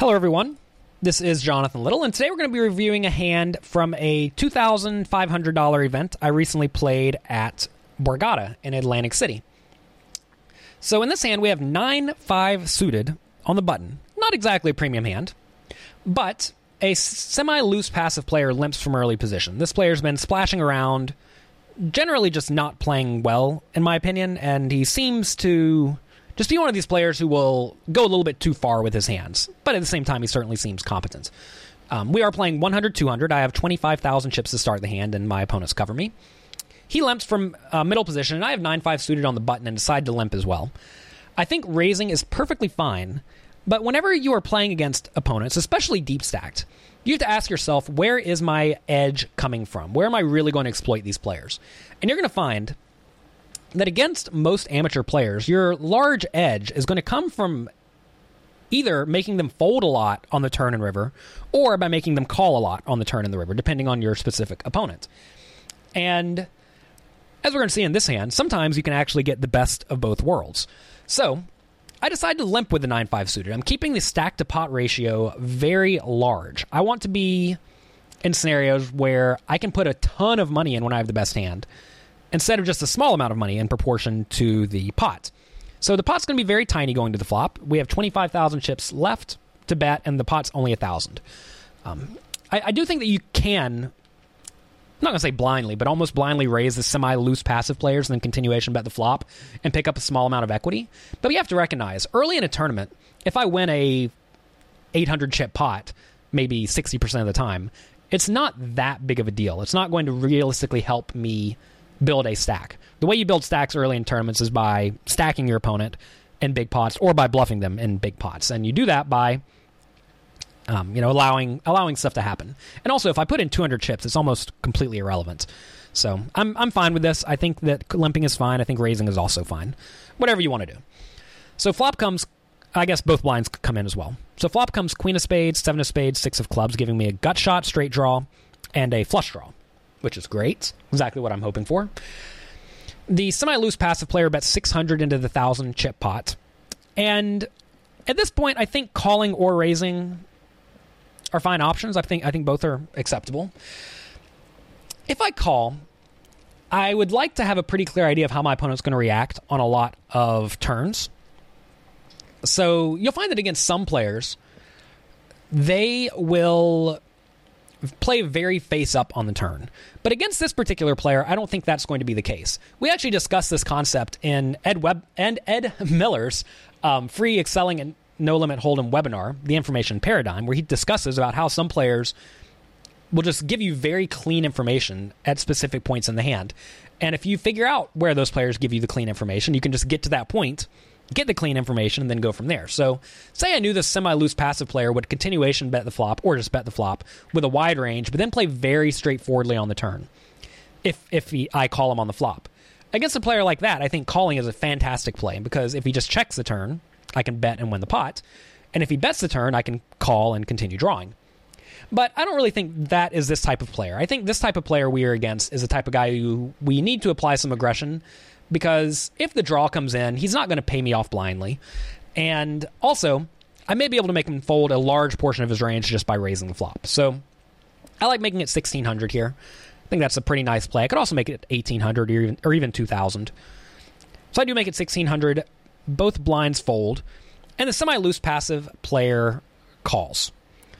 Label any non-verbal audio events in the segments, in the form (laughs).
Hello, everyone. This is Jonathan Little, and today we're going to be reviewing a hand from a $2,500 event I recently played at Borgata in Atlantic City. So, in this hand, we have 9 5 suited on the button. Not exactly a premium hand, but a semi loose passive player limps from early position. This player's been splashing around, generally just not playing well, in my opinion, and he seems to just be one of these players who will go a little bit too far with his hands. But at the same time, he certainly seems competent. Um, we are playing 100 200. I have 25,000 chips to start the hand, and my opponents cover me. He limps from uh, middle position, and I have 9 5 suited on the button and decide to limp as well. I think raising is perfectly fine, but whenever you are playing against opponents, especially deep stacked, you have to ask yourself, where is my edge coming from? Where am I really going to exploit these players? And you're going to find that against most amateur players, your large edge is going to come from either making them fold a lot on the turn and river or by making them call a lot on the turn and the river, depending on your specific opponent. And as we're going to see in this hand, sometimes you can actually get the best of both worlds. So I decided to limp with the 9 5 suited. I'm keeping the stack to pot ratio very large. I want to be in scenarios where I can put a ton of money in when I have the best hand instead of just a small amount of money in proportion to the pot. So the pot's going to be very tiny going to the flop. We have 25,000 chips left to bet, and the pot's only 1,000. Um, I, I do think that you can I'm not going to say blindly, but almost blindly raise the semi loose passive players and then continuation bet the flop and pick up a small amount of equity. But we have to recognize early in a tournament, if I win a 800 chip pot, maybe 60% of the time, it's not that big of a deal. It's not going to realistically help me build a stack. The way you build stacks early in tournaments is by stacking your opponent in big pots or by bluffing them in big pots. And you do that by um, you know, allowing allowing stuff to happen. And also, if I put in 200 chips, it's almost completely irrelevant. So I'm I'm fine with this. I think that limping is fine. I think raising is also fine. Whatever you want to do. So flop comes. I guess both blinds come in as well. So flop comes Queen of Spades, Seven of Spades, Six of Clubs, giving me a gut shot, straight draw, and a flush draw which is great. Exactly what I'm hoping for. The semi loose passive player bets 600 into the 1,000 chip pot. And at this point, I think calling or raising are fine options. I think, I think both are acceptable. If I call, I would like to have a pretty clear idea of how my opponent's going to react on a lot of turns. So you'll find that against some players, they will play very face up on the turn. But against this particular player, I don't think that's going to be the case. We actually discussed this concept in Ed Webb and Ed (laughs) Miller's um, free excelling and no limit hold'em webinar, the information paradigm, where he discusses about how some players will just give you very clean information at specific points in the hand. And if you figure out where those players give you the clean information, you can just get to that point get the clean information, and then go from there. So, say I knew this semi loose passive player would continuation bet the flop or just bet the flop with a wide range, but then play very straightforwardly on the turn if, if he, I call him on the flop. Against a player like that, I think calling is a fantastic play because if he just checks the turn, I can bet and win the pot. And if he bets the turn, I can call and continue drawing. But I don't really think that is this type of player. I think this type of player we are against is the type of guy who we need to apply some aggression because if the draw comes in, he's not going to pay me off blindly. And also, I may be able to make him fold a large portion of his range just by raising the flop. So I like making it 1600 here. I think that's a pretty nice play. I could also make it 1800 or even, or even 2000. So I do make it 1600. Both blinds fold. And the semi loose passive player calls.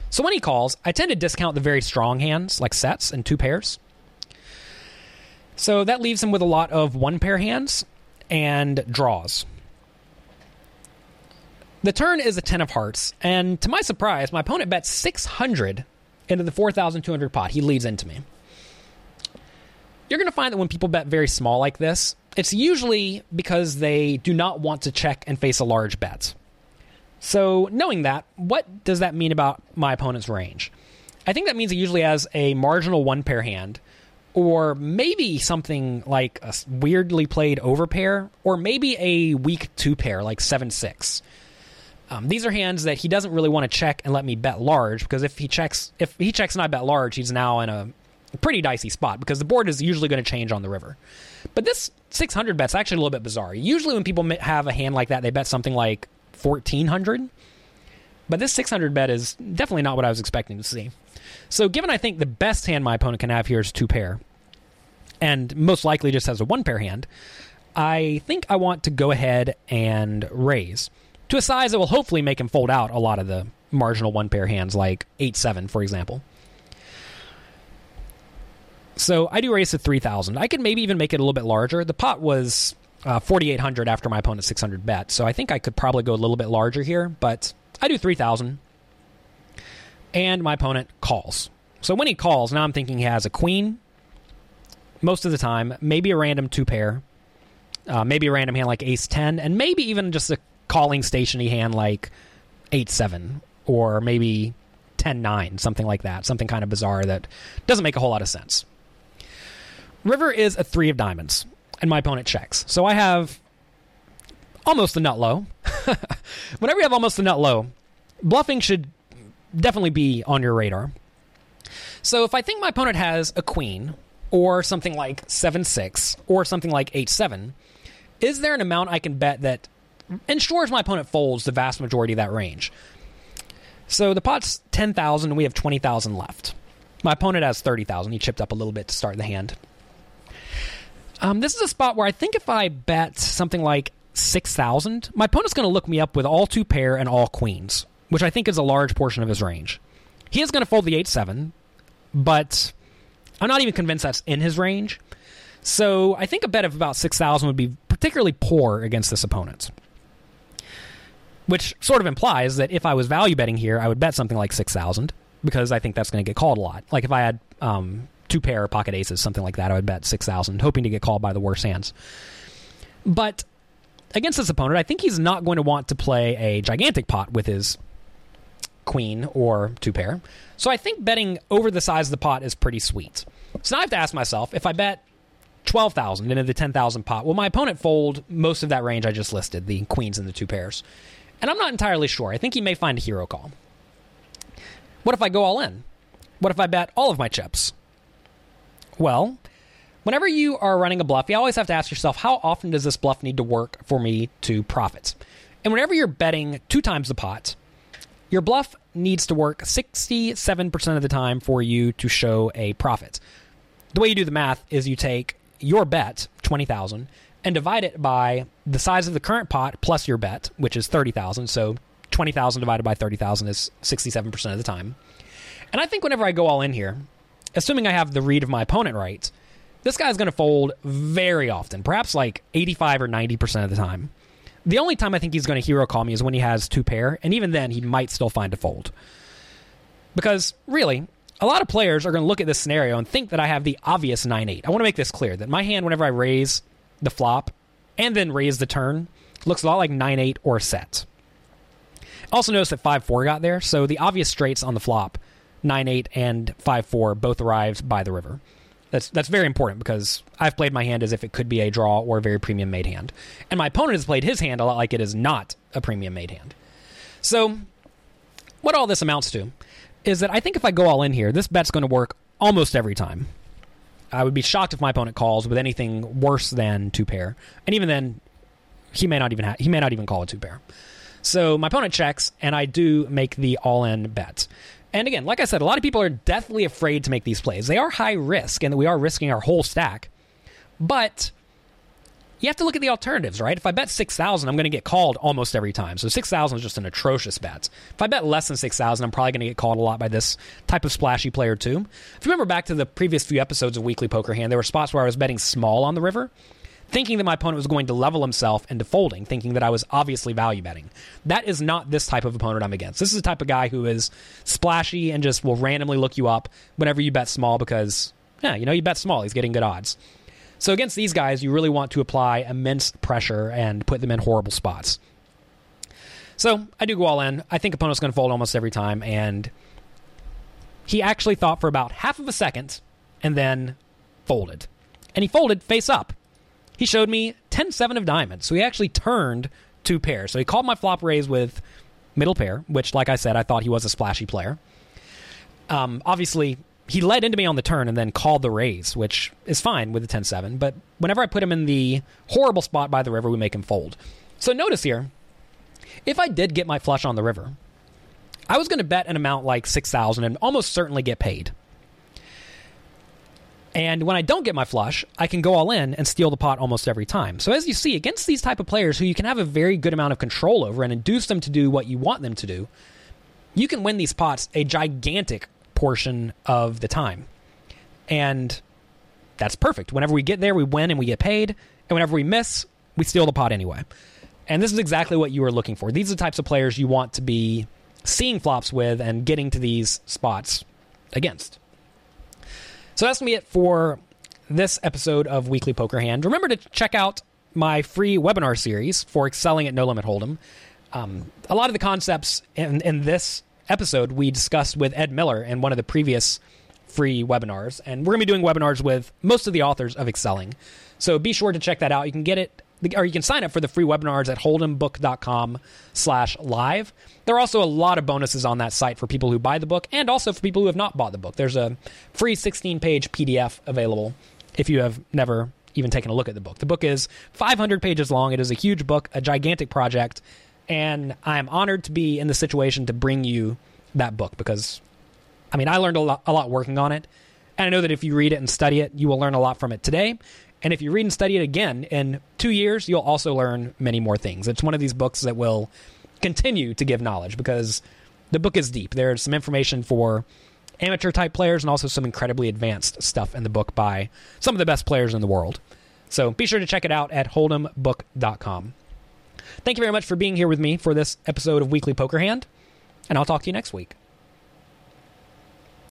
So when he calls, I tend to discount the very strong hands, like sets and two pairs. So that leaves him with a lot of one pair hands and draws. The turn is a 10 of hearts, and to my surprise, my opponent bets 600 into the 4,200 pot. He leads into me. You're going to find that when people bet very small like this, it's usually because they do not want to check and face a large bet. So, knowing that, what does that mean about my opponent's range? I think that means he usually has a marginal one pair hand or maybe something like a weirdly played overpair, or maybe a weak two pair like seven six. Um, these are hands that he doesn't really want to check and let me bet large because if he checks if he checks and I bet large, he's now in a pretty dicey spot because the board is usually going to change on the river. But this 600 bet's actually a little bit bizarre. Usually when people have a hand like that, they bet something like 1400. But this 600 bet is definitely not what I was expecting to see. So, given I think the best hand my opponent can have here is two pair, and most likely just has a one pair hand, I think I want to go ahead and raise to a size that will hopefully make him fold out a lot of the marginal one pair hands, like 8 7, for example. So I do raise to 3,000. I could maybe even make it a little bit larger. The pot was uh, 4,800 after my opponent's 600 bet, so I think I could probably go a little bit larger here, but I do 3,000. And my opponent calls. So when he calls, now I'm thinking he has a queen most of the time, maybe a random two pair, uh, maybe a random hand like ace 10, and maybe even just a calling stationy hand like 8 7 or maybe 10 9, something like that. Something kind of bizarre that doesn't make a whole lot of sense. River is a three of diamonds, and my opponent checks. So I have almost a nut low. (laughs) Whenever you have almost a nut low, bluffing should definitely be on your radar. So if I think my opponent has a queen, or something like 7 6, or something like 8 7, is there an amount I can bet that ensures my opponent folds the vast majority of that range? So the pot's 10,000, and we have 20,000 left. My opponent has 30,000. He chipped up a little bit to start the hand. Um, this is a spot where I think if I bet something like 6,000, my opponent's going to look me up with all two pair and all queens, which I think is a large portion of his range. He is going to fold the 8 7, but I'm not even convinced that's in his range. So I think a bet of about 6,000 would be particularly poor against this opponent. Which sort of implies that if I was value betting here, I would bet something like 6,000 because I think that's going to get called a lot. Like if I had um, two pair pocket aces, something like that, I would bet 6,000, hoping to get called by the worst hands. But against this opponent, I think he's not going to want to play a gigantic pot with his queen or two pair. So I think betting over the size of the pot is pretty sweet. So now I have to ask myself if I bet 12,000 into the 10,000 pot, will my opponent fold most of that range I just listed, the queens and the two pairs? And I'm not entirely sure. I think he may find a hero call. What if I go all in? What if I bet all of my chips? Well, whenever you are running a bluff, you always have to ask yourself, how often does this bluff need to work for me to profit? And whenever you're betting two times the pot, your bluff needs to work 67% of the time for you to show a profit. The way you do the math is you take your bet, 20,000, and divide it by the size of the current pot plus your bet, which is 30,000. So 20,000 divided by 30,000 is 67% of the time. And I think whenever I go all in here, assuming I have the read of my opponent right, this guy's going to fold very often, perhaps like 85 or 90% of the time. The only time I think he's going to hero call me is when he has two pair, and even then, he might still find a fold. Because, really, a lot of players are going to look at this scenario and think that I have the obvious 9 8. I want to make this clear that my hand, whenever I raise the flop and then raise the turn, looks a lot like 9 8 or set. Also, notice that 5 4 got there, so the obvious straights on the flop 9 8 and 5 4 both arrived by the river. That's that's very important because I've played my hand as if it could be a draw or a very premium made hand, and my opponent has played his hand a lot like it is not a premium made hand. So, what all this amounts to is that I think if I go all in here, this bet's going to work almost every time. I would be shocked if my opponent calls with anything worse than two pair, and even then, he may not even ha- he may not even call a two pair. So my opponent checks, and I do make the all in bet. And again, like I said, a lot of people are deathly afraid to make these plays. They are high risk, and we are risking our whole stack. But you have to look at the alternatives, right? If I bet 6,000, I'm going to get called almost every time. So 6,000 is just an atrocious bet. If I bet less than 6,000, I'm probably going to get called a lot by this type of splashy player too. If you remember back to the previous few episodes of Weekly Poker Hand, there were spots where I was betting small on the river thinking that my opponent was going to level himself into folding, thinking that I was obviously value betting. That is not this type of opponent I'm against. This is the type of guy who is splashy and just will randomly look you up whenever you bet small because, yeah, you know, you bet small, he's getting good odds. So against these guys, you really want to apply immense pressure and put them in horrible spots. So I do go all in. I think opponent's going to fold almost every time, and he actually thought for about half of a second and then folded. And he folded face up he showed me 10 7 of diamonds. So he actually turned two pairs. So he called my flop raise with middle pair, which, like I said, I thought he was a splashy player. Um, obviously, he led into me on the turn and then called the raise, which is fine with the 10 7. But whenever I put him in the horrible spot by the river, we make him fold. So notice here, if I did get my flush on the river, I was going to bet an amount like 6000 and almost certainly get paid. And when I don't get my flush, I can go all in and steal the pot almost every time. So as you see, against these type of players who you can have a very good amount of control over and induce them to do what you want them to do, you can win these pots a gigantic portion of the time. And that's perfect. Whenever we get there, we win and we get paid. And whenever we miss, we steal the pot anyway. And this is exactly what you are looking for. These are the types of players you want to be seeing flops with and getting to these spots against. So that's going to be it for this episode of Weekly Poker Hand. Remember to check out my free webinar series for excelling at No Limit Hold'em. Um, a lot of the concepts in, in this episode we discussed with Ed Miller in one of the previous free webinars, and we're going to be doing webinars with most of the authors of Excelling. So be sure to check that out. You can get it or you can sign up for the free webinars at holdembook.com slash live. There are also a lot of bonuses on that site for people who buy the book and also for people who have not bought the book. There's a free 16 page PDF available if you have never even taken a look at the book. The book is 500 pages long. It is a huge book, a gigantic project, and I am honored to be in the situation to bring you that book because, I mean, I learned a lot, a lot working on it. And I know that if you read it and study it, you will learn a lot from it today. And if you read and study it again in two years, you'll also learn many more things. It's one of these books that will continue to give knowledge because the book is deep. There's some information for amateur type players and also some incredibly advanced stuff in the book by some of the best players in the world. So be sure to check it out at holdembook.com. Thank you very much for being here with me for this episode of Weekly Poker Hand, and I'll talk to you next week.